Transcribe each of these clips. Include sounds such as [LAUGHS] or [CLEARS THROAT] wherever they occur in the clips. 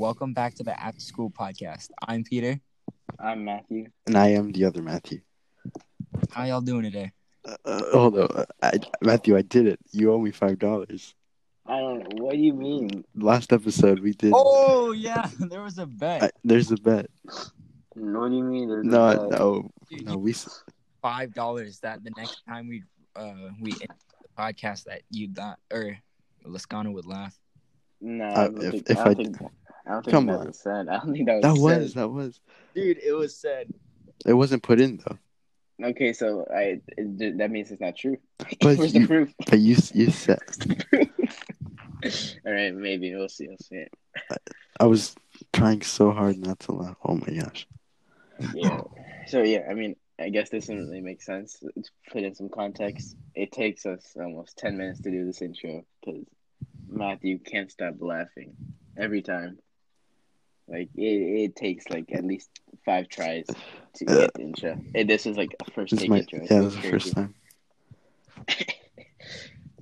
Welcome back to the After School Podcast. I'm Peter. I'm Matthew. And I am the other Matthew. How y'all doing today? Uh, uh, hold on, I, Matthew. I did it. You owe me five dollars. I don't know. What do you mean? Last episode we did. Oh yeah, [LAUGHS] there was a bet. I, there's a bet. What do you mean? There's No, a bet? no, Dude, no. We s- five dollars that the next time we uh we end the podcast that you got or Lascano would laugh. No, Uh, if- think, if I don't I- think, I don't think Come that on. was said. [LAUGHS] I don't think that was that said. was that was. Dude, it was said. It wasn't put in though. Okay, so I it, that means it's not true. [LAUGHS] But Where's you- the proof? But you you said [LAUGHS] All right, maybe we'll see. We'll see. I was trying so hard not to laugh. Oh my gosh. Yeah. So yeah, I mean, I guess this doesn't really make sense. To put in some context, it takes us almost ten minutes to do this intro because Matthew can't stop laughing every time. Like it, it takes like at least five tries to get the intro. And this is like a first This take my intro. yeah. This is it's the first time. [LAUGHS]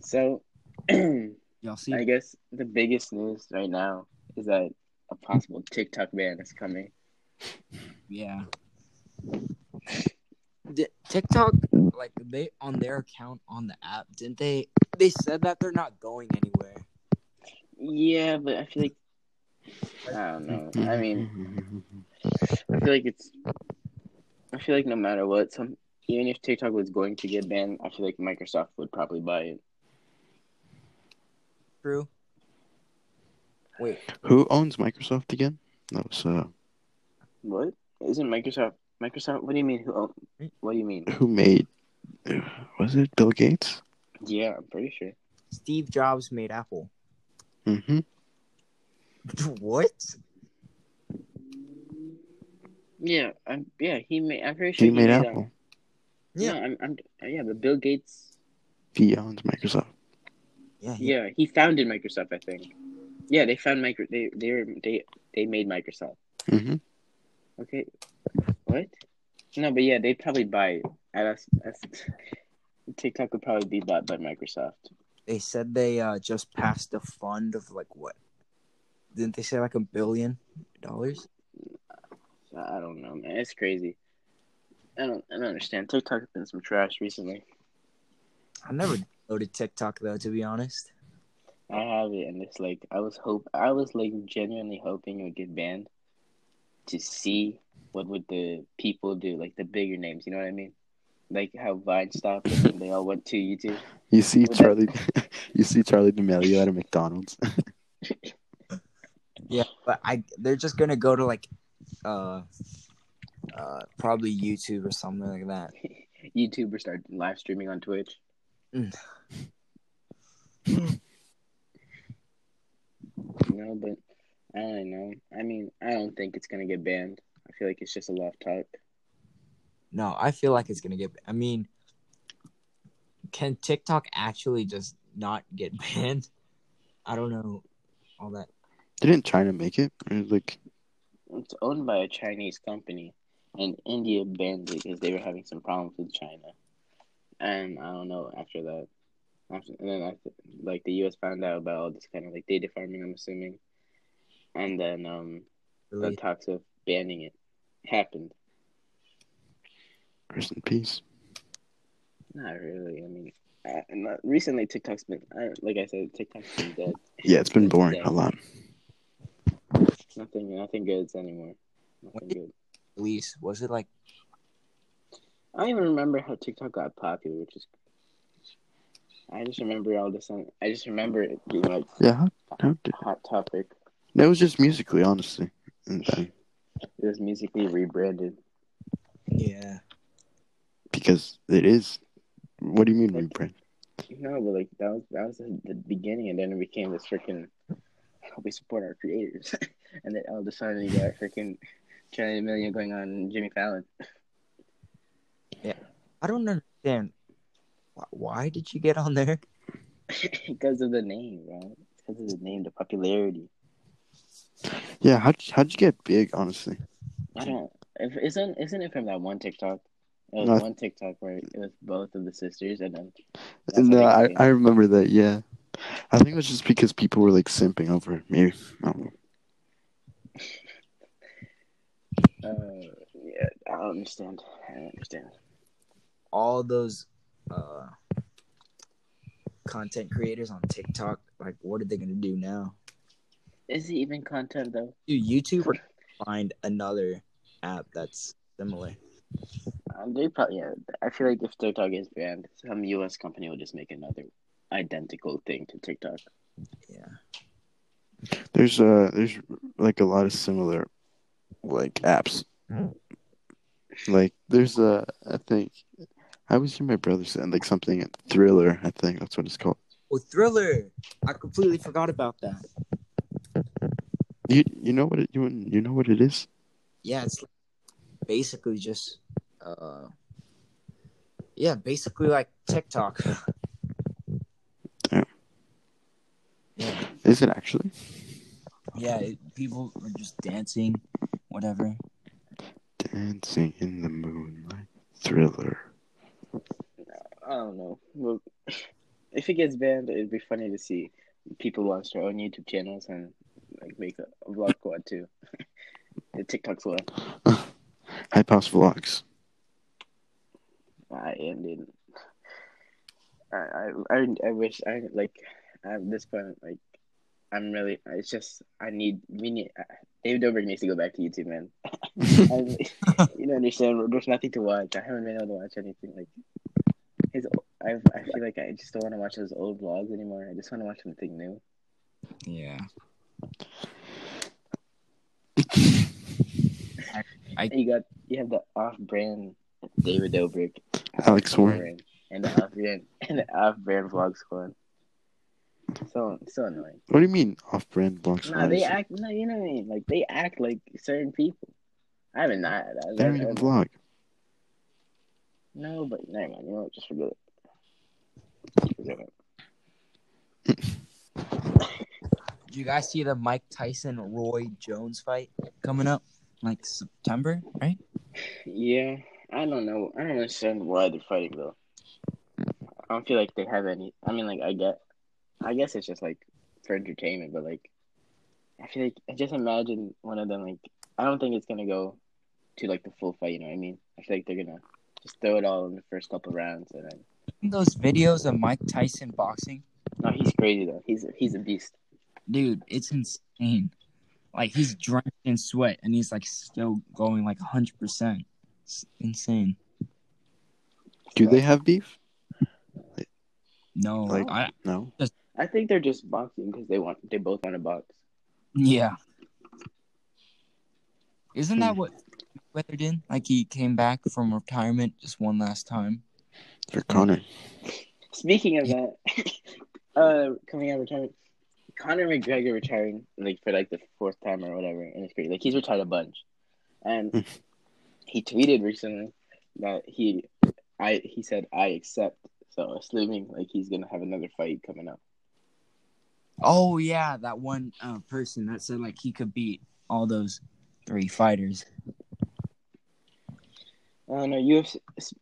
So, [CLEARS THROAT] Y'all see? I guess the biggest news right now is that a possible TikTok ban is coming. Yeah. Di- TikTok, like they on their account on the app, didn't they? They said that they're not going anywhere. Yeah, but I feel like I don't know. I mean, I feel like it's. I feel like no matter what, some even if TikTok was going to get banned, I feel like Microsoft would probably buy it. True. Wait, who owns Microsoft again? That was uh, What isn't Microsoft? Microsoft? What do you mean? Who? Own, what do you mean? who made? Was it Bill Gates? Yeah, I'm pretty sure. Steve Jobs made Apple. Mm-hmm. [LAUGHS] what? Yeah, I'm. Yeah, he made. I'm pretty sure He made um, Apple. yeah, I'm, I'm. Yeah, but Bill Gates. He owns Microsoft. Yeah, he- Yeah, he founded Microsoft. I think. Yeah, they found micro. They they were, they they made Microsoft. Mm-hmm. Okay. What? No, but yeah, they'd probably buy it. And That's, that's, TikTok would probably be bought by Microsoft. they said they uh just passed a fund of like what? Didn't they say like a billion dollars? I don't know, man. It's crazy. I don't I don't understand. TikTok has been some trash recently. I never downloaded TikTok though, to be honest. I have it, and it's like I was hope I was like genuinely hoping it would get banned to see what would the people do, like the bigger names. You know what I mean? Like how Vine stopped and they all went to YouTube. You see Would Charli. [LAUGHS] you see Charli D'Amelio at a McDonald's. [LAUGHS] Yeah, but I they're just gonna go to like uh uh probably YouTube or something like that. [LAUGHS] YouTubers start live streaming on Twitch. Mm. [LAUGHS] No, but I don't know. I mean, I don't think it's gonna get banned. I feel like it's just a of talk. No, I feel like it's gonna get. I mean, can TikTok actually just not get [LAUGHS] banned? I don't know all that. Didn't China make it? Or, like It's owned by a Chinese company, and India banned it because they were having some problems with China. And I don't know after that. After, and then after, like the U.S. found out about all this kind of like data farming. I'm assuming, and then um, the talks of banning it happened. rest in peace. Not really. I mean, uh, not, recently TikTok's been, uh, like I said, TikTok's been dead. Yeah, it's been boring dead. a lot. Nothing, nothing good anymore. Nothing good. release was it like? I don't even remember how TikTok got popular, which is. I just remember all this. I just remember it being like Yeah, how, how hot topic. that was just Musical.ly, honestly. It was Musical.ly rebranded. Yeah, because it is. What do you mean rebrand? No, but like that was that was the, the beginning, and then it became this freaking. We support our creators, [LAUGHS] and then all of a sudden you got freaking Charli D'Amelio going on Jimmy Fallon. Yeah, I don't understand. Why, why did you get on there? [LAUGHS] because of the name, right? Because of the name, the popularity. Yeah, how'd how'd you get big? Honestly, I don't. If, isn't isn't it from that one TikTok? It was No. one TikTok where it was both of the sisters, and then no, I. I remember that. Yeah, I think it was just because people were like simping over it. Maybe I don't know. Uh, yeah, I don't understand. I don't understand. All those uh, content creators on TikTok, like, what are they gonna do now? Is it even content though? Do YouTube or find another app that's similar. Um, they probably. Yeah, I feel like if TikTok is banned, some U.S. company will just make another identical thing to TikTok. Yeah. There's uh there's like a lot of similar like apps. Like there's a I think I was hearing my brother saying like something Triller, I think that's what it's called. Oh, Triller! I completely forgot about that. You you know what it you you know what it is? Yeah, it's basically just uh yeah, basically like TikTok. [LAUGHS] Yeah. Yeah. Is it actually? Yeah, it, people are just dancing, whatever. Dancing in the moonlight. Thriller. I don't know. Well, if it gets banned, it'd be funny to see people launch their own YouTube channels and like make a, a vlog squad too. [LAUGHS] the TikTok squad. [LAUGHS] Hype House Vlogs. I ended. I, I I I wish I like at this point like I'm really it's just I need we need uh, David Dobrik needs to go back to YouTube man. [LAUGHS] I, you don't understand. There's nothing to watch. I haven't been able to watch anything like his. I I feel like I just don't want to watch those old vlogs anymore. I just want to watch something new. Yeah. i [LAUGHS] you got you have the off-brand David Dobrik, Alex Warren. and the off-brand and the off-brand vlog squad. So so annoying. What do you mean off brand vlogs? No, they act. No, you know what I mean. Like they act like certain people. I haven't not. I, They don't even vlog. No, but never mind. You know what? Just forget it. Just forget it. Did you guys see the Mike Tyson Roy Jones fight coming up? Like September, right? Yeah, I don't know. I don't understand why they're fighting though. I don't feel like they have any. I mean, like I get. I guess it's just like for entertainment, but like, I feel like I just imagine one of them like. I don't think it's gonna go to like the full fight. You know what I mean? I feel like they're gonna just throw it all in the first couple rounds and then. Those videos of Mike Tyson boxing, No, he's crazy though. He's a, he's a beast. dude, it's insane. Like he's drenched in sweat and he's like still going like hundred percent. It's insane. Do they have beef? No, Like- I No. I think they're just boxing because they want they both want to box. yeah. Isn't that Hmm. what Weather did? Like he came back from retirement just one last time. For Conor. Speaking of that, [LAUGHS] uh, coming out of retirement, Conor McGregor retiring like for like the fourth time or whatever, and it's great. Like he's retired a bunch, and he tweeted recently that he, I he said I accept. So assuming like he's gonna have another fight coming up. Oh yeah, that one uh, person that said like he could beat all those three fighters. I don't know UFC,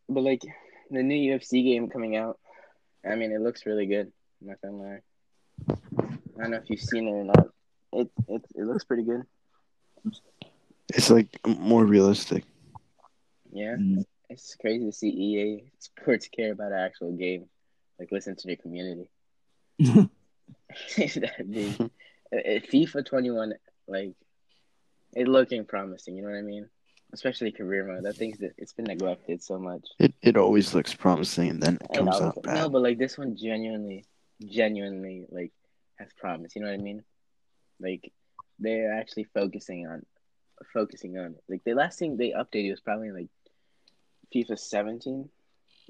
but like the new UFC game coming out. I mean, it looks really good. I'm not gonna lie. I don't know if you've seen it or not. It it it looks pretty good. It's like more realistic. Yeah. Mm. It's crazy to see EA Sports care about an actual game, like listen to the community. [LAUGHS] [LAUGHS] Big. Uh, uh, FIFA 21, like, it looking promising. You know what I mean? Especially career mode. That thing's it's been neglected so much. It it always looks promising and then it comes was- out bad. no, but like this one genuinely, genuinely like has promise. You know what I mean? Like they're actually focusing on, focusing on. Like the last thing they updated was probably like FIFA 17,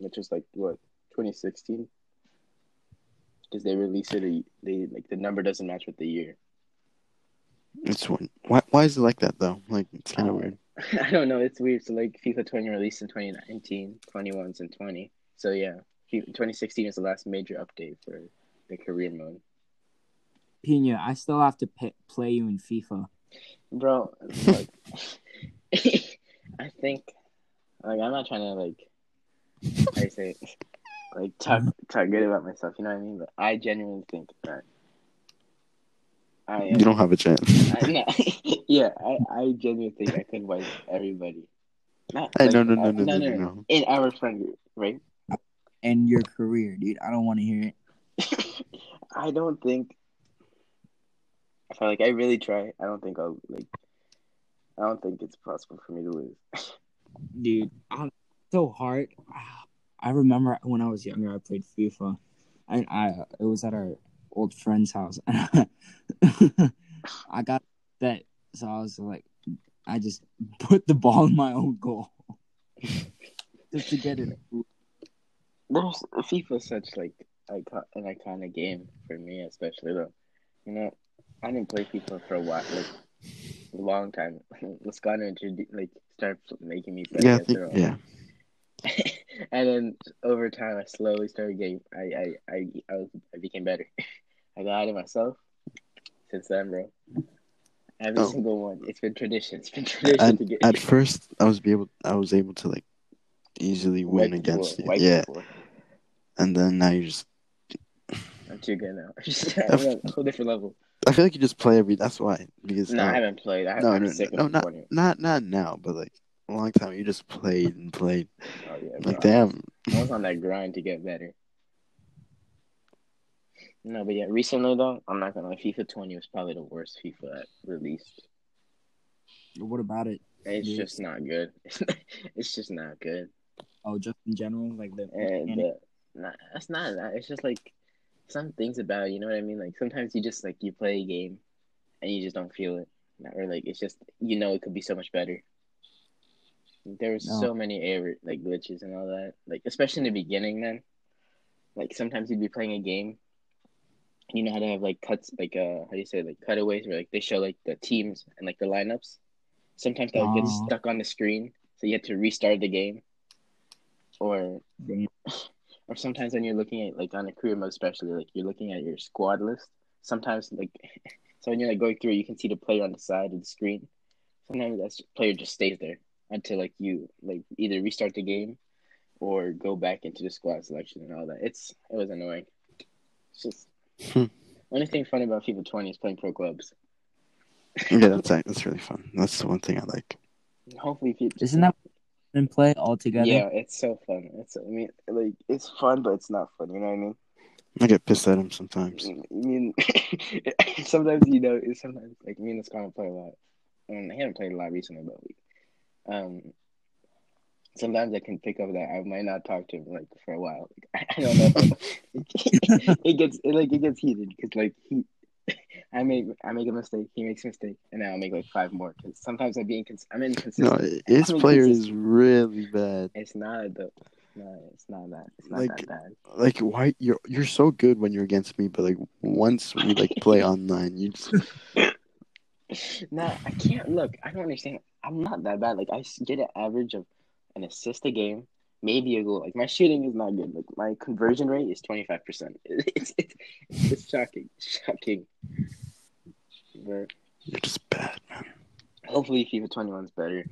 which was like what 2016, because they release it. A, they like the number doesn't match with the year. It's one. Why why is it like that though? Like it's kind of um, Oh. weird. [LAUGHS] I don't know. It's weird. So like FIFA 20 released in 2019, 21's in 20. So yeah, 2016 is the last major update for the career mode. Pina, I still have to p- play you in FIFA. Bro, like, [LAUGHS] I think, like, I'm not trying to like, [LAUGHS] I say, it? Like talk talk good about myself. You know what I mean? But I genuinely think that I am. You don't have a chance. I, no, [LAUGHS] yeah, I, I genuinely think I could wipe everybody Not, Hey, like, no, no, uh, no, no, no, no, no. In our friend group, right? And your career, dude. I don't want to hear it. [LAUGHS] I don't think. If I like, I really try. I don't think I'll like. I don't think it's possible for me to lose. [LAUGHS] dude. I'm so hard. I remember when I was younger, I played FIFA, and I it was at our old friend's house. [LAUGHS] I got that, so I was like, I just [LAUGHS] put the ball in my own goal [LAUGHS] just to get it. There's FIFA such like icon, an iconic game for me, especially though. You know, I didn't play FIFA for a while, like a long time. Lascano introduced, like started making me play. Yeah, I against think, yeah. [LAUGHS] and then over time, I slowly started getting. I I I I, was, I became better. [LAUGHS] I got out of myself since then, bro. Every Oh. single one. It's been tradition. It's been [LAUGHS] tradition At, to get. at first, I was be able, I was able to like easily win wipe against the you. Yeah, floor. and then now you just. I'm too good now. I'm on a whole different level. I feel like you just play every. That's why because No, uh, I haven't played. I, no, I'm no, sick no, of not- not not now, but like a long time. You just played and played. Oh yeah, Like bro. damn, I was on that grind to get better. No, but yeah, recently though, I'm not gonna lie, FIFA 20 was probably the worst FIFA released. What about it? It's Yeah. just not good. [LAUGHS] it's just not good. Oh, just in general, like the And uh, not, that's not that. It's just like some things about it, you know what I mean? Like sometimes you just like you play a game and you just don't feel it, or like it's just you know it could be so much better. There was No. so many error like glitches and all that. Like especially in the beginning, then, Like sometimes you'd be playing a game. You know how they have like cuts, like uh, how do you say like cutaways, where like they show like the teams and like the lineups. Sometimes that would get Oh. stuck on the screen, so you had to restart the game. Or [LAUGHS] or sometimes when you're looking at like on a career mode, especially like you're looking at your squad list. Sometimes like [LAUGHS] so when you're like going through, you can see the player on the side of the screen. Sometimes that player just stays there until like you like either restart the game or go back into the squad selection and all that. It's it was annoying. It's just Hmm. only thing fun about FIFA 20 is playing pro clubs. yeah, that's that's really fun. That's the one thing I like. Hopefully, if you Isn't that and play all together? yeah, it's so fun. It's I mean like it's fun, but it's not fun. You know what I mean? I get pissed at him sometimes. I mean, [LAUGHS] sometimes you know, it's sometimes like me and this kind of play a lot. and I haven't played a lot recently, but like, um, sometimes I can pick up that I might not talk to him like for a while. Like, [LAUGHS] I don't know. [LAUGHS] it gets it, like it gets heated because like he, I make I make a mistake, he makes a mistake, and then I'll make like five more because sometimes I'm being cons- I'm No, inconsistent. his I mean, player is really bad. It's not though. No, it's not that. It's not Like- that bad. Like, why you're you're so good when you're against me, but like once we like play [LAUGHS] online, you just No, I can't look. I don't understand. I'm not that bad. Like I get an average of an assist a game, maybe a goal. Like my shooting is not good. Like my conversion rate is 25. percent [LAUGHS] It's it's it's shocking, shocking. But you're just bad, man. hopefully FIFA 21 is better.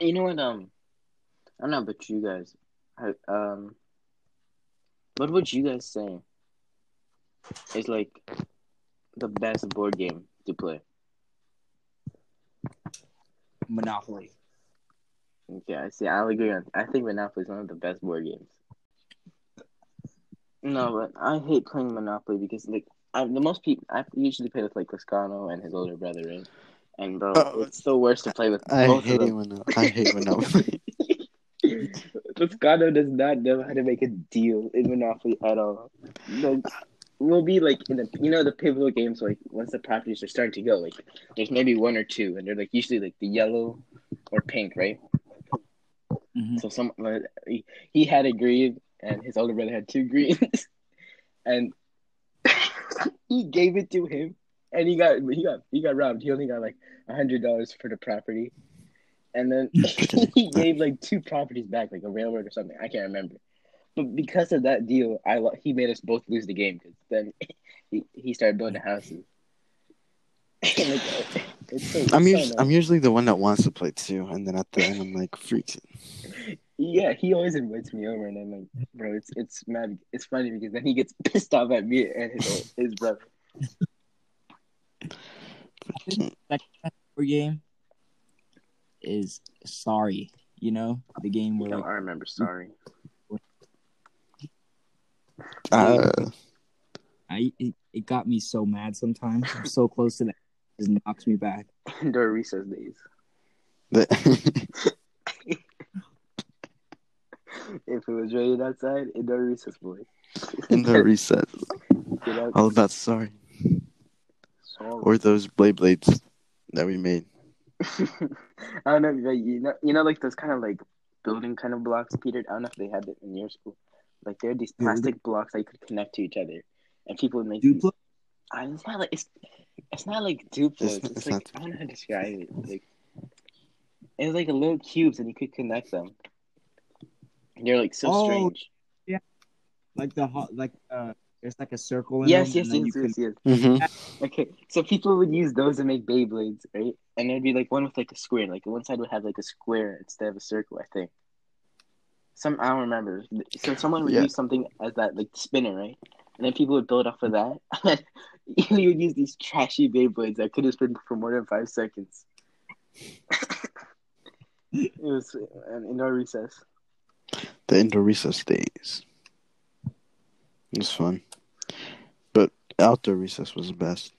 You know what? Um, I don't know about you guys. I, um, what would you guys say is like the best board game to play? Monopoly. Okay, I see. I'll agree on. I think Monopoly is one of the best board games. No, but I hate playing Monopoly because like I, the most people I usually play with like Lascano and his older brother, right? And bro, Oh, it's the worst to play with. I both hate of it them. I hate Monopoly. [LAUGHS] I Lascano does not know how to make a deal in Monopoly at all. Like, we'll be like in the you know the pivotal games like once the properties are starting to go like there's maybe one or two and they're like usually like the yellow or pink, right? Mhm. So some he, he had a green and his older brother had two greens, [LAUGHS] and [COUGHS] he gave it to him, and he got he got he got robbed. He only got like a hundred dollars for the property, and then [LAUGHS] [LAUGHS] he gave like two properties back, like a railroad or something. I can't remember. But because of that deal, I he made us both lose the game because then [LAUGHS] he, he started building houses. [LAUGHS] Like, it's so, I'm it's so usually I'm usually the one that wants to play too, and then at the end I'm like, freaks it. Yeah, he always invites me over, and I'm like, bro, it's it's mad. It's funny because then he gets [LAUGHS] pissed off at me and his his brother. Second board game is Sorry. You know the game oh, where No, like I remember. Sorry. Uh, I it, it got me so mad sometimes. I'm so close to that. It just knocks me back. [LAUGHS] Indoor recess days. the, [LAUGHS] [LAUGHS] If it was raining outside, indoor recess boy. indoor recess. Get out. All about sorry. Sorry. Or those blade blades that we made. I don't know, like, you know, you know, like those kind of like building kind of blocks, Peter. I don't know if they had it in your school. Like there are these Yeah, plastic blocks that you could connect to each other, and people would make. these- Duplo? I, it's not like it's, it's not like Duplo. It's- It's, it's like not I don't know how to describe it. Like it was like a little cubes, and you could connect them. And They're like so Oh, strange. Yeah, like the hot, like uh, there's like a circle. In Yes, them, yes, and then yes, you yes, can- yes. Mm-hmm. Okay, so people would use those to make Beyblades, right? And there'd be like one with like a square, like one side would have like a square instead of a circle, I think. Some I don't remember. So someone would Yeah. use something as that like spinner, right? And then people would build off of that. [LAUGHS] you would use these trashy Beyblades that could have spin for more than five seconds. [LAUGHS] it was an indoor recess. The indoor recess days. It was fun. But outdoor recess was the best.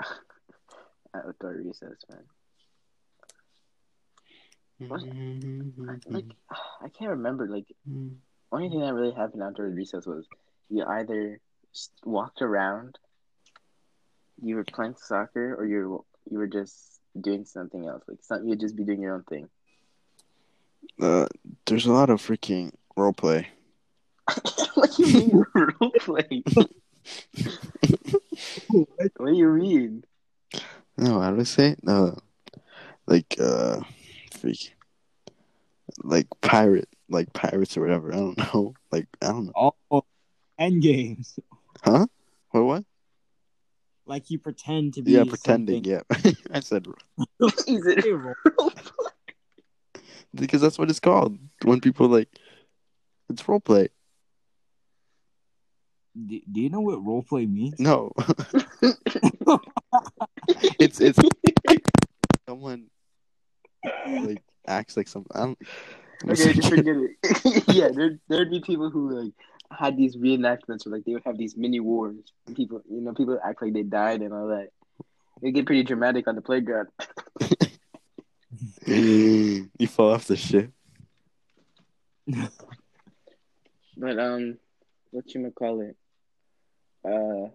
[LAUGHS] Outdoor recess, man. Like [SIGHS] I can't remember. Like only thing that really happened outdoor recess was you either walked around, you were playing soccer, or you you were just doing something else. Like some, you'd just be doing your own thing. Uh, there's a lot of freaking role play. [COUGHS] what do you mean [LAUGHS] role play? [LAUGHS] what do you mean? No, how do I say it? No, like uh, freak, like pirate, like pirates or whatever. I don't know. [LAUGHS] Like I don't know. oh, end games. Huh? What? What? Like you pretend to be. Yeah, pretending. something. Yeah, [LAUGHS] I said [LAUGHS] Is it role play? because that's what it's called when people like it's role play. Do, do you know what role play means? No, it's it's someone like acts like some. I don't. Okay, just forget it. [LAUGHS] yeah, there there'd be people who like had these reenactments, or like they would have these mini wars. People, you know, people act like they died and all that. It get pretty dramatic on the playground. [LAUGHS] [LAUGHS] you fall off the ship. But um, what you call it? Uh,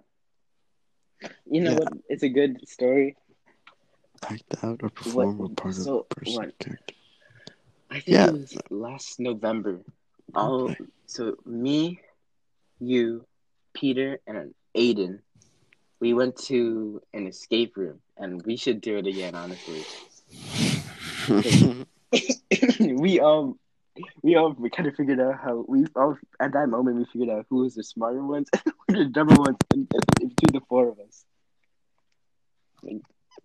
you know Yeah. what? It's a good story. Act out or perform What- a part so, of a person's character. I think Yeah. it was last November. All so me, you, Peter, and Aiden, we went to an escape room, and we should do it again. Honestly, we [LAUGHS] um, we all we kind of figured out how we all at that moment we figured out who was the smarter ones, [LAUGHS] and the dumber ones, in between the four of us.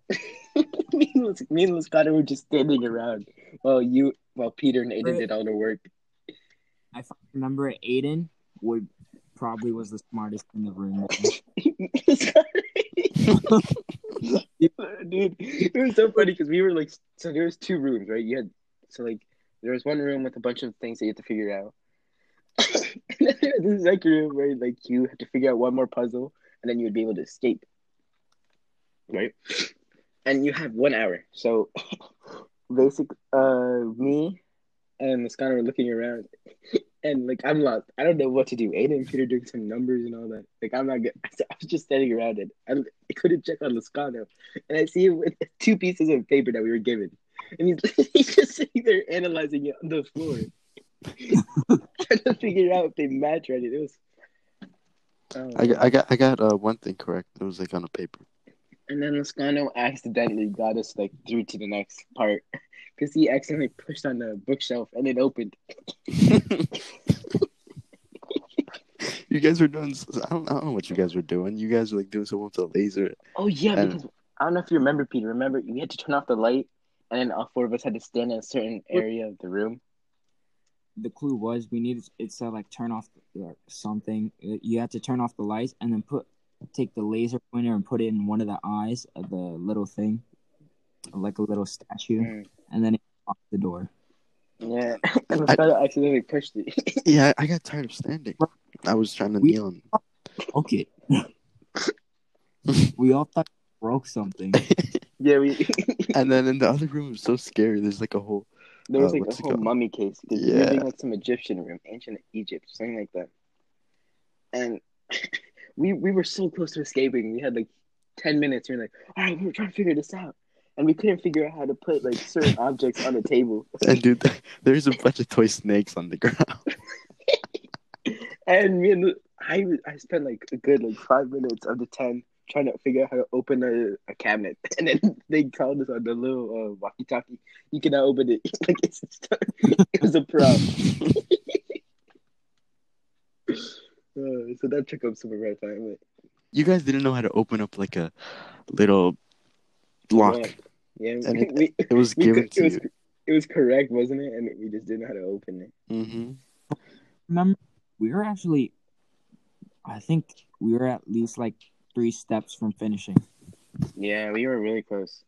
[LAUGHS] me and me and were just standing around while you, while Peter and Aiden did all the work. I remember Aiden would probably was the smartest in the room. [LAUGHS] [LAUGHS] Dude, it was so funny because we were like, so there was two rooms, right? You had, so like, there was one room with a bunch of things that you had to figure out. and then there was second room where like you had to figure out one more puzzle, and then you would be able to escape, right? And you have one hour. So, [LAUGHS] basic, uh, me and Muscana were looking around, [LAUGHS] and like I'm lost. I don't know what to do. Aiden and Peter doing some numbers and all that. Like I'm not good. [LAUGHS] I was just standing around it. I, I couldn't check on Lascano, and I see him with two pieces of paper that we were given, and he's he's just sitting there analyzing it on the floor, trying to figure out if they match right. It was. Oh, I got, I got, I got uh, one thing correct. It was like on a paper. And then Lascano accidentally got us like through to the next part [LAUGHS] because he accidentally pushed on the bookshelf and it opened. [LAUGHS] You guys were doing. I don't, I don't know what you guys were doing. You guys were like doing something with a laser. Oh yeah, And- because I don't know if you remember, Peter. Remember, you had to turn off the light, and then all four of us had to stand in a certain area of the room. The clue was we needed it said like turn off something. You had to turn off the lights and then put take the laser pointer and put it in one of the eyes of the little thing, like a little statue, Mm. and then it lock the door. Yeah, [LAUGHS] and Moscato [LAUGHS] accidentally pushed it. [LAUGHS] Yeah, I got tired of standing. I was trying to We- kneel. And... Okay. we all thought you broke something. yeah, we. and then in the other room, it was so scary. There's like a whole. There was Uh, like what's a it whole called? mummy case. 'cause We were Yeah. like some Egyptian room, ancient Egypt, something like that. And we we were so close to escaping. We had like ten minutes. We were like, all right, we were trying to figure this out, and we couldn't figure out how to put like certain [LAUGHS] objects on the table. And dude, there's a bunch of toy snakes on the ground. [LAUGHS] And me and I I spent like a good like five minutes of the ten trying to figure out how to open a, a cabinet, [LAUGHS] and then they called us on the little uh, walkie-talkie. You cannot open it. like it's it was a problem. Uh, so that took up some of our time. But You guys didn't know how to open up like a little lock. yeah, And it- we, It was we given could- to it was you. it was correct, wasn't it? And we just didn't know how to open it. hmm Remember, we were actually, I think we were at least like three steps from finishing. Yeah, we were really close.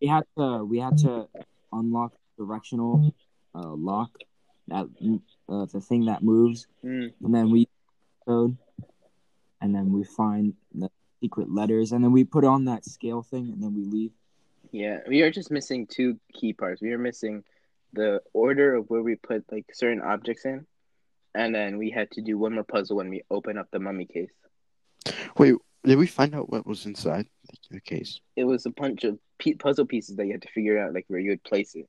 We had to, we had to unlock directional uh, lock that uh, the thing that moves, Mm. and then we code, and then we find the secret letters, and then we put on that scale thing, and then we leave. Yeah, we are just missing two key parts. We are missing the order of where we put like certain objects in, and then we had to do one more puzzle when we open up the mummy case. Wait, did we find out what was inside the case? It was a bunch of pe- puzzle pieces that you had to figure out like where you would place it.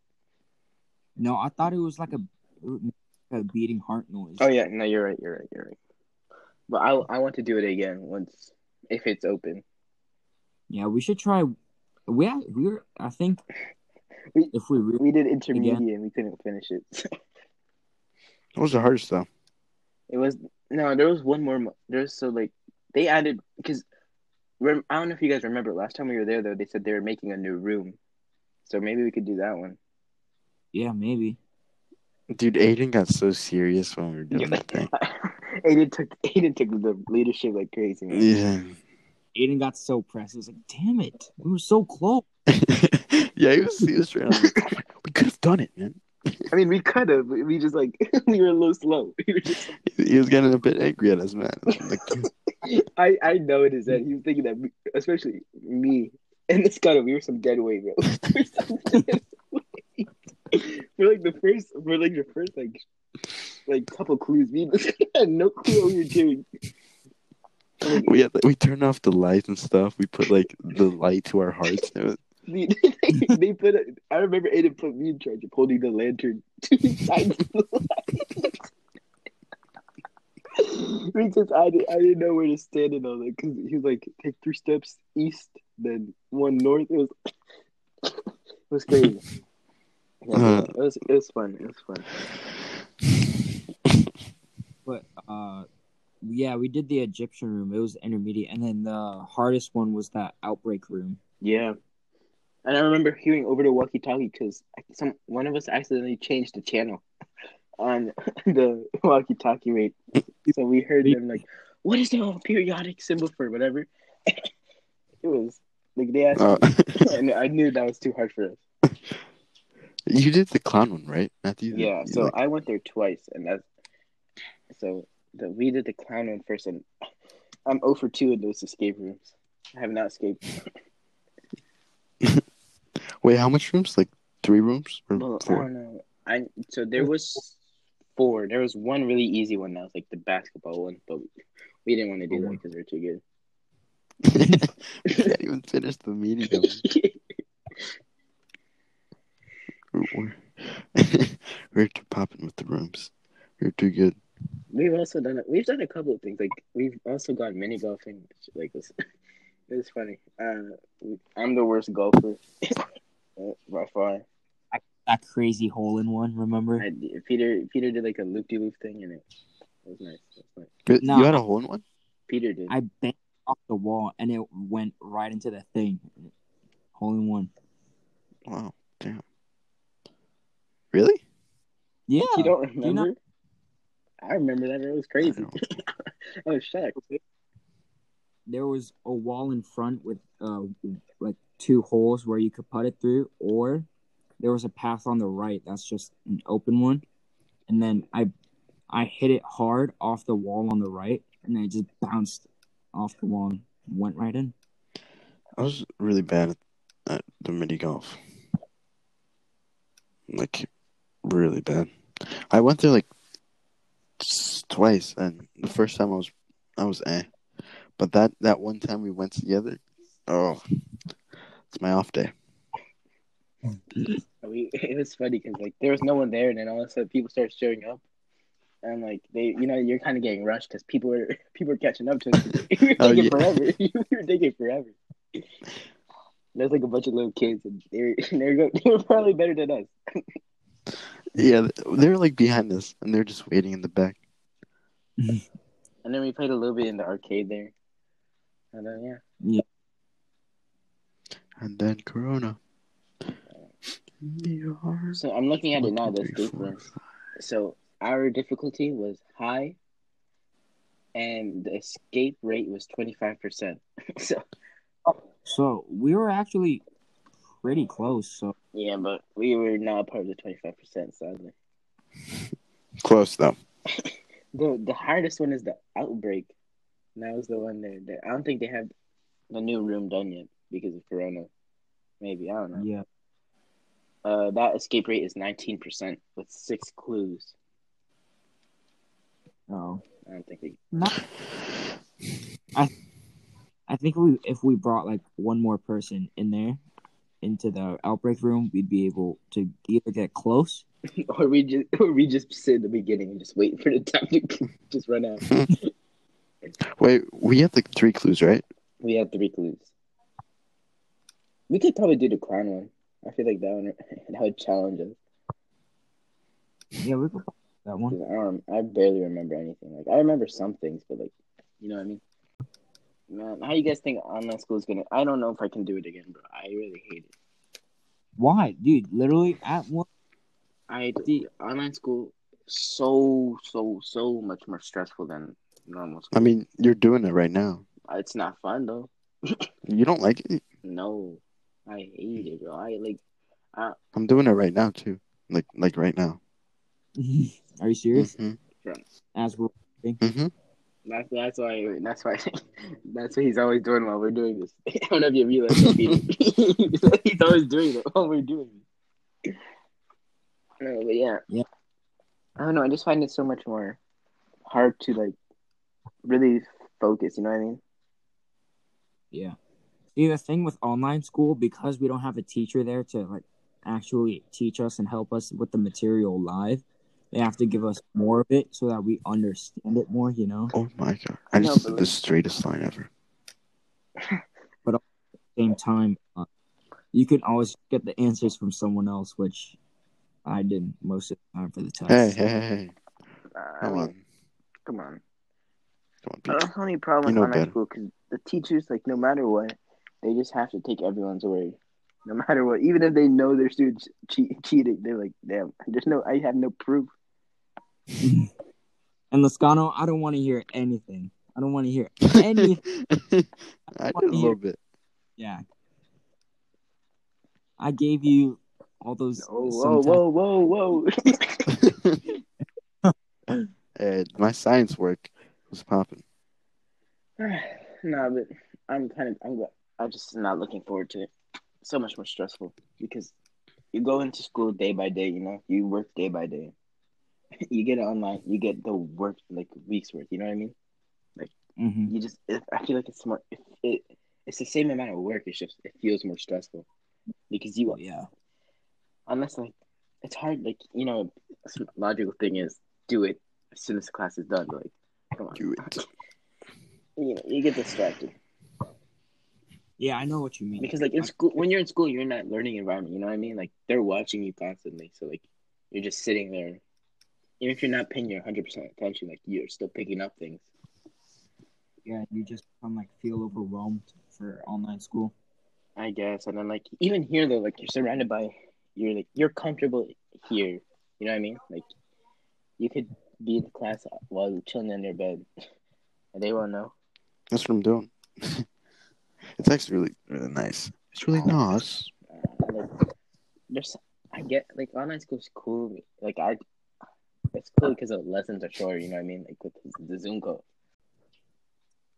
No, I thought it was like a, a beating heart noise. Oh yeah, no, you're right, you're right, you're right. But I I want to do it again once if it's open. Yeah, we should try. We had, we were. I think We- if we really, We did intermediate and we couldn't finish it. [LAUGHS] What was the hardest though? It was no, there was one more. mo- There's so like they added because I don't know if you guys remember last time we were there though. They said they were making a new room, so maybe we could do that one. yeah, maybe. Dude, Aiden got so serious when we were doing that thing. [LAUGHS] Aiden took Aiden took the leadership like crazy. Man. Yeah. Aiden got so pressed. He was like, "Damn it, we were so close." [LAUGHS] yeah, he was, he was trying to like, [LAUGHS] we could have done it, man. I mean, we could have. We just like we were a little slow. We just, He was getting a bit angry at us, man. Like, I I know it is that he was thinking that, we, especially me and this guy, we were some dead weight, bro. We were some dead weight. For like the first, for like the first like like couple clues, we [LAUGHS] had no clue what we were doing. [LAUGHS] We had, we turned off the lights and stuff. We put like the light to our hearts. Was, [LAUGHS] they, they put. A, I remember Aiden put me in charge of holding the lantern to the side of the light. because I, did, I didn't know where to stand and all that. Because he was like, take three steps east, then one north. It was, [COUGHS] it was crazy. Yeah, Uh. it was it was fun. It was fun. [LAUGHS] But uh, yeah, we did the Egyptian room. It was intermediate, and then the hardest one was that outbreak room. Yeah. And I remember hearing over the walkie-talkie because some one of us accidentally changed the channel [LAUGHS] on [LAUGHS] the walkie-talkie rate, so we heard them like, "What is the periodic symbol for whatever?" it was like they asked, uh, and I knew that was too hard for us. You did the clown one, right, Matthew? Yeah, You, so like- I went there twice, and that's so the, we did the clown one first, and I'm 0 for 2 in those escape rooms. I have not escaped. [LAUGHS] wait, how much rooms? Like three rooms or Well, I four? don't know. I so there was four. There was one really easy one that was like the basketball one, but we didn't want to do that because they're too good. [LAUGHS] we can't even finish the meeting. [LAUGHS] We're, we're [LAUGHS] too popping with the rooms. We're too good. we've also done it. We've done a couple of things. Like we've also gone mini golfing. Like it's, [LAUGHS] it's funny. Uh, I'm the worst golfer [LAUGHS] uh, by far. I, that crazy hole in one. Remember? I, Peter Peter did like a loop de loop thing, and it, it was nice. It was nice. No. You had a hole in one? Peter did. I bent off the wall, and it went right into the thing. Hole in one. Wow, damn. Really? Yeah. you don't you remember? not- I remember that. It was crazy. I was [LAUGHS] shocked. there was a wall in front with uh like two holes where you could put it through, or there was a path on the right that's just an open one, and then I I hit it hard off the wall on the right, and then it just bounced off the wall and went right in. I was really bad at, at the mini golf. Like, really bad. I went there like twice, and the first time I was, I was eh. But that that one time we went together, oh, it's my off day. We, [LAUGHS] it was funny because like there was no one there, and then all of a sudden people started showing up, and like they, you know, you're kind of getting rushed because people were [LAUGHS] people were catching up to us. [LAUGHS] were Oh, taking yeah. forever. we were taking forever. There's like a bunch of little kids, and they were they were, go, they were probably better than us. Yeah, they're like behind us, and they're just waiting in the back. Mm-hmm. And then we played a little bit in the arcade there, and then yeah, Yeah. And then Corona. so I'm looking at it now. The One, two, escape three, room. four, So our difficulty was high, and the escape rate was twenty five percent. [LAUGHS] So So we were actually pretty close. So yeah, but we were not part of the twenty five percent. Sadly, Close though. [COUGHS] the the hardest one is the outbreak. And that was the one there. that- I don't think they have the new room done yet because of Corona. Maybe I don't know. yeah, Uh, that escape rate is nineteen percent with six clues. oh, I don't think we. not. I I think we if we brought like one more person in there into the outbreak room, we'd be able to either get close. [LAUGHS] or we just or we just sit in the beginning and just wait for the time to [LAUGHS] just run out. [LAUGHS] Wait, we had like three clues, right? We had three clues. We could probably do the crown one. I feel like that one that would challenge us. Yeah, we could that one. 'Cause I don't, I barely remember anything. Like I remember some things, but like, you know what I mean? Man, how you guys think online school is gonna? I don't know if I can do it again, bro. I really hate it. Why, dude? Literally at one. I the online school so so so much more stressful than normal school. I mean, you're doing it right now. it's not fun though. You don't like it? No, I hate it, bro. I like. I'm doing it right now too. Like like right now. [LAUGHS] Are you serious? hmm As we're hmm That's that's why that's why [LAUGHS] that's what he's always doing while we're doing this. [LAUGHS] I don't know if you realize that, [LAUGHS] he's always doing it while we're doing it. No, uh, but yeah. Yeah. I don't know. I just find it so much more hard to like really focus. You know what I mean? Yeah. See, the thing with online school, because we don't have a teacher there to like actually teach us and help us with the material live, they have to give us more of it so that we understand it more. You know, Oh my god! I No, just but did the straightest line ever. [LAUGHS] But at the same time, uh, you can always get the answers from someone else, which I didn't most of the time for the test. Hey hey hey! hey. I Come mean, on, come on. come on, But Pete. that's the only problem You with know online better. school because the teachers, like, no matter what, they just have to take everyone's word. No [LAUGHS] matter what, even if they know their students cheat, cheating, they're like, "Damn, there's no, I have no proof." [LAUGHS] and Lascano, I don't want to hear anything. I don't want to hear [LAUGHS] anything. [LAUGHS] I did a little bit. yeah. I gave you all those. Oh, some whoa, whoa, whoa, whoa! and my science work was popping. nah, but I'm kind of, I'm, I'm just not looking forward to it. So much more stressful because you go into school day by day. You know, you work day by day. [LAUGHS] You get it online. You get the work like weeks worth. You know what I mean? hmm you just it, I feel like it's more it, it it's the same amount of work. It's just it feels more stressful because you yeah. unless like it's hard. Like you know, logical thing is do it as soon as the class is done. But, like come on, Do it. [LAUGHS] you know, you get distracted Yeah, I know what you mean. because like in school when you're in school you're in that learning environment. You know what I mean? Like they're watching you constantly, so like you're just sitting there. Even if you're not paying your hundred percent attention, like you're still picking up things. yeah, you just become like feel overwhelmed for online school. I guess. And then like even here though, like you're surrounded by you're like you're comfortable here. You know what I mean? Like you could be in class while you're chilling in your bed. [LAUGHS] And they won't know. That's what I'm doing. [LAUGHS] it's actually really really nice. It's really nice. Uh, like, there's I get like online school's cool. Like I, it's cool because the lessons are short. You know what I mean? Like with the Zoom call.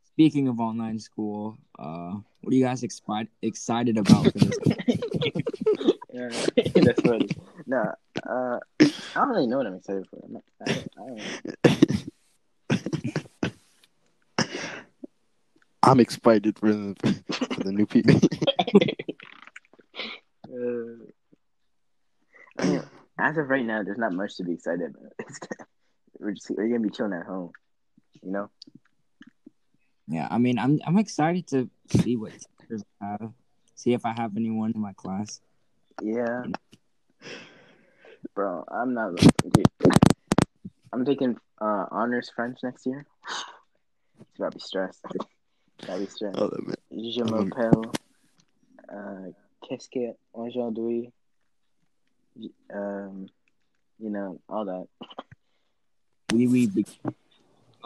Speaking of online school, uh, what are you guys expi- excited about for this? [LAUGHS] Yeah, [LAUGHS] that's funny. Nah, uh, I don't really know what I'm excited for. I'm not, I, I don't know. [LAUGHS] I'm excited for the for the new people. Uh, I mean, as of right now, there's not much to be excited about. [LAUGHS] It's gonna, we're just we're gonna be chilling at home, you know. yeah, I mean, I'm I'm excited to see what teachers have, see if I have anyone in my class. Yeah, bro, I'm not. Dude, I'm taking uh, honors French next year. [SIGHS] It's about to be stressed. [LAUGHS] Gotta be stressed. oh, man. Je Um, m'appelle. Uh, qu'est-ce que aujourd'hui? Um, you know all that. We we be-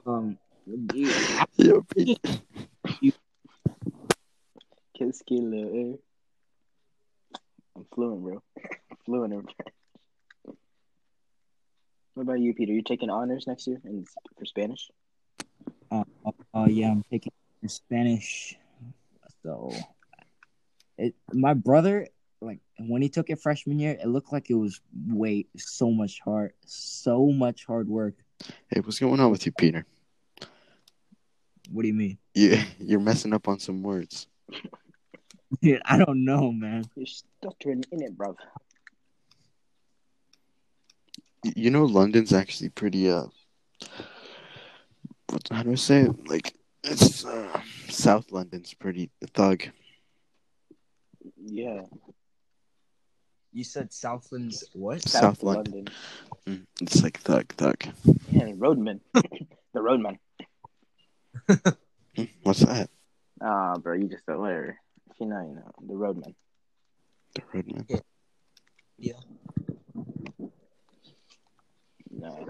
um you- Yo, Pete. Qu'est-ce que le? I'm fluent, bro. [LAUGHS] fluent. in French. What about you, Peter? You taking honors next year in for Spanish? uh, uh, uh yeah, I'm taking Spanish. So it my brother like when he took it freshman year, it looked like it was way so much hard, so much hard work. Hey, what's going on with you, Peter? What do you mean? You [LAUGHS] you're messing up on some words. [LAUGHS] Dude, I don't know, man. You're stuttering in it, bro. You know, London's actually pretty. Uh, what, how do I say it? Like it's uh, South London's pretty thug. Yeah, You said Southland's what? South South London. London. Mm, It's like thug, thug. Yeah, roadman. [LAUGHS] the roadman. Mm, What's that? Ah, bro, you just a liar. If you know, you know. The roadman. The roadman. Yeah. No,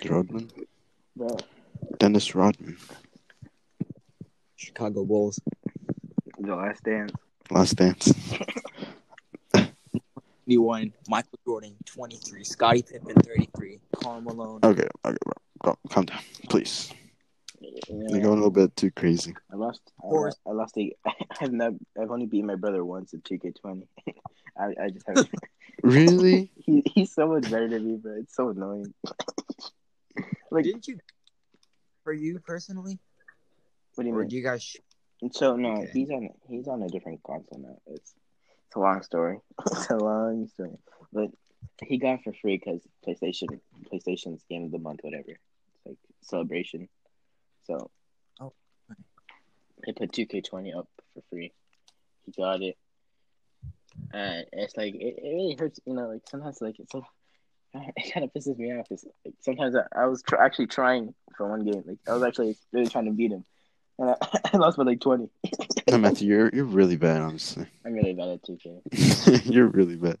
The roadman. bro. Dennis Rodman. Chicago Bulls. The last dance. Last Dance. [LAUGHS] 21. Michael Jordan, 23. Scottie Pippen, 33. Karl Malone. Okay, okay, bro. Go, calm down, please. You're going a little bit too crazy. I lost. I, course. I lost a. [LAUGHS] I've not. I've only beaten my brother once in 2K20. [LAUGHS] I, I just have. [LAUGHS] Really? he, he's so much better than me, bro. It's so annoying. like, Didn't you? For you personally? what do you Or mean? do you guys? sh- So no, Okay. he's on. He's on a different console now. It's it's a long story. [LAUGHS] it's a long story. But he got it for free because PlayStation PlayStation's Game of the Month, whatever. It's like celebration. So. Oh. They put 2K20 up for free. He got it. And it's like it, it really hurts, you know. Like sometimes, like it's so [LAUGHS] it kind of pisses me off. It's like sometimes I, I was tr- actually trying for one game. Like I was actually really trying to beat him, and I, [LAUGHS] I lost by like twenty. No, Matthew, you're you're really bad, honestly. I'm really bad at 2K. [LAUGHS] you're really bad.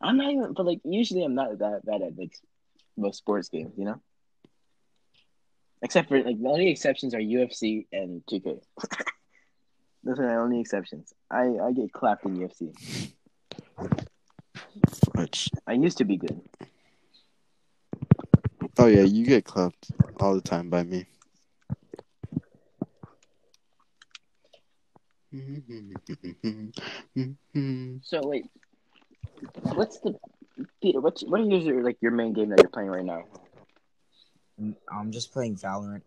I'm not even, but like usually I'm not that bad at like most sports games, you know. Except for like the only exceptions are UFC and 2K. [LAUGHS] Those are the only exceptions. I I get clapped in UFC. Which, I used to be good. oh yeah, you get clapped all the time by me. So wait, what's the Peter? What's what are your like your main game that you're playing right now? I'm just playing Valorant.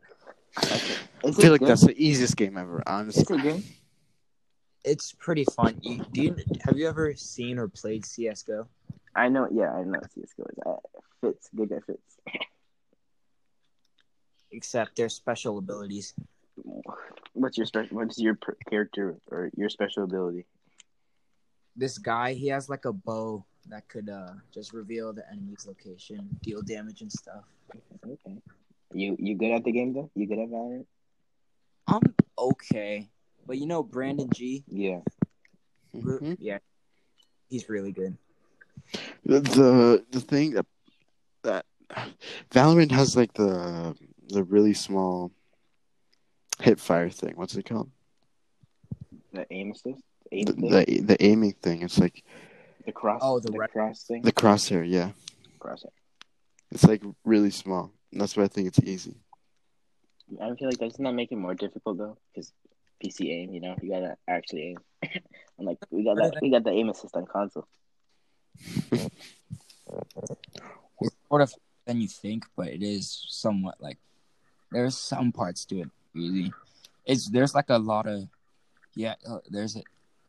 Okay. I feel like good? that's the easiest game ever, Is honestly. it good? It's pretty fun. You, do you have you ever seen or played CS:GO? I know. Yeah, I know. CS:GO is uh, fits. Good guy fits. [LAUGHS] Except their special abilities. What's your special? What's your per- character or your special ability? This guy, he has like a bow that could uh just reveal the enemy's location, deal damage and stuff. Okay. You you good at the game though? You good at Valorant? I'm okay, but you know Brandon G. Yeah. Mhm. Yeah, he's really good. The, the the thing that that Valorant has like the the really small hip fire thing. What's it called? The aim assist. Aim The, the the aiming thing. It's like the cross. Oh, the the red- cross thing. The crosshair, yeah. crosshair. It's like really small. That's why I think it's easy. I don't feel like doesn't that make it more difficult though? Because PC aim, you know, you gotta actually aim. [LAUGHS] I'm like, we got that. We got the aim assist on console. [LAUGHS] Sort of than you think, but it is somewhat like there's some parts to it. Really, it's there's like a lot of yeah. Uh, there's a,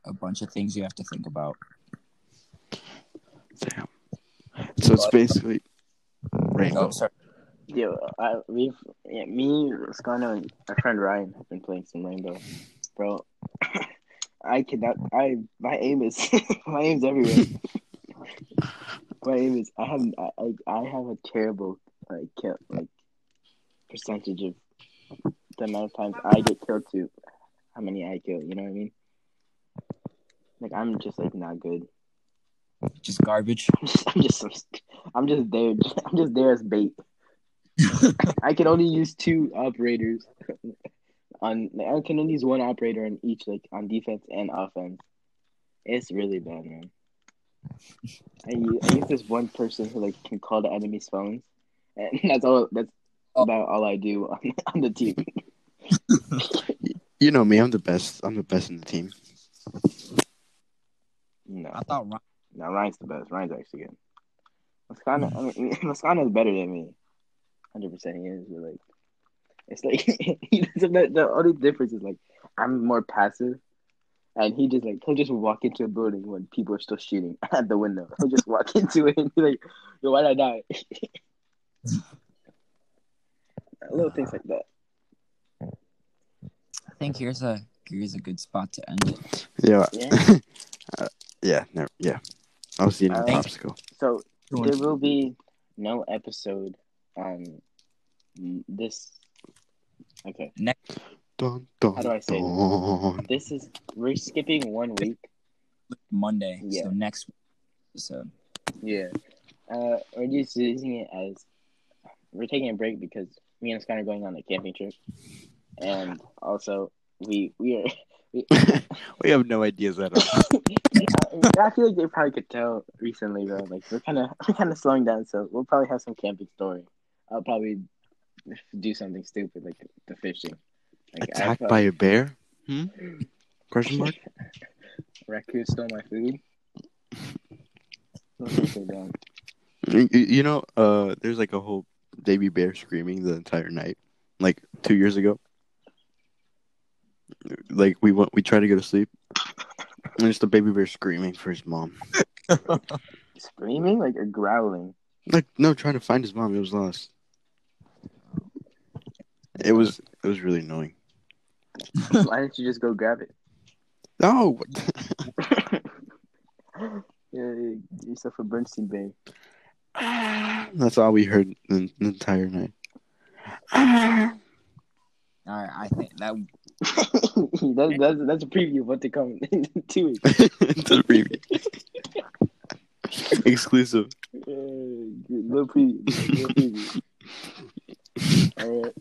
a bunch of things you have to think about. Damn. So it's basically rainbow. Oh, sorry. Yo, I we've yeah, me, Scano, and our friend Ryan have been playing some Rainbow, bro. [COUGHS] I cannot. I my aim is [LAUGHS] my aim's everywhere. [LAUGHS] my aim is I have I, I I have a terrible like like percentage of the amount of times I get killed to how many I kill. You know what I mean? Like I'm just like not good. Just garbage. [LAUGHS] I'm just I'm just I'm just there. [LAUGHS] I'm just there as bait. [LAUGHS] I can only use two operators on. I can only use one operator on each, like on defense and offense. It's really bad, man. I use, I use this one person who like can call the enemy's phones, and that's all. That's about all I do on, [LAUGHS] on the team. [LAUGHS] You know me, I'm the best. I'm the best in the team. No, I thought Ryan, no, Ryan's the best. Ryan's actually good. Lascano, hmm. I mean, [LAUGHS] Lascano's better than me. Hundred percent, he is. But like, it's like he doesn't. The, the only difference is like I'm more passive, and he just like he'll just walk into a building when people are still shooting at the window. He'll just walk into it and be like, "Yo, why did I die?" Little things like that. I think here's a here's a good spot to end it. Yeah. Yeah. [LAUGHS] uh, yeah. Never. Yeah. I was eating a Uh, popsicle. So there will be no episode on this. Okay, Dun, dun, How do I say it? dun. this is we're skipping one week. Monday, Yeah. so next episode. Yeah. Uh, we're just using it as we're taking a break because me and Scott are going on a camping trip, and also we we are. [LAUGHS] We, [LAUGHS] we have no ideas at all. [LAUGHS] I feel like they probably could tell recently, bro. Like we're kind of we're kind of slowing down, so we'll probably have some camping story. I'll probably do something stupid like the fishing. Like, Attacked felt- by a bear? Hmm? Question mark? raccoon stole my food. Something so dumb. You, you- you know, uh, there's like a whole baby bear screaming the entire night, like two years ago. Like we went, we tried to go to sleep, and it's the baby bear screaming for his mom. [LAUGHS] Screaming like or growling. Like no, trying to find his mom. It was lost. It was it was really annoying. [LAUGHS] Why didn't you just go grab it? No, [LAUGHS] Yeah, yourself a Bernstein bear. [SIGHS] that's all we heard the, the entire night. All right, I think that [LAUGHS] that, that's that's a preview of what to come in two weeks. it's a preview. [LAUGHS] Exclusive. Uh, little preview. Little preview. [LAUGHS] Alright.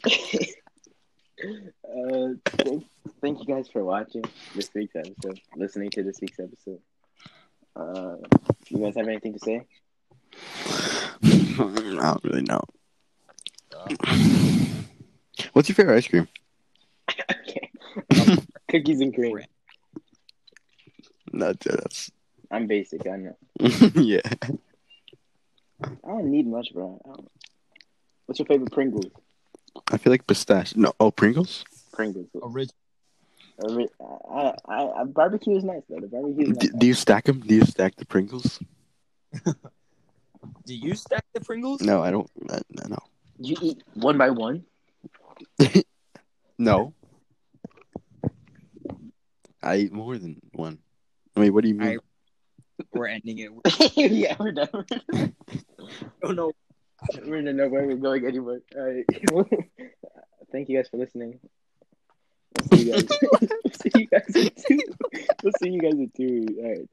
uh, thank, thank you guys for watching this week's episode, listening to this week's episode. Uh, you guys have anything to say? [LAUGHS] I don't really know. [SIGHS] What's your favorite ice cream? okay. [LAUGHS] Cookies and cream. Not that's I'm basic. I know. [LAUGHS] yeah. I don't need much, bro. I don't- What's your favorite Pringles? I feel like pistachio. No, oh Pringles. Pringles. original. I, I, I, barbecue is nice though. The barbecue is Do, do you stack them? Do you stack the Pringles? Do you stack the Pringles? No, I don't. I, no, You eat one by one. [LAUGHS] no. I eat more than one. I mean, what do you mean? We're ending it. [LAUGHS] yeah, we're done. [LAUGHS] Oh no. We're in know where we're going anymore. All right. Thank you guys for listening. We'll see you guys. we'll see you guys in two. We'll see you guys in two. All right.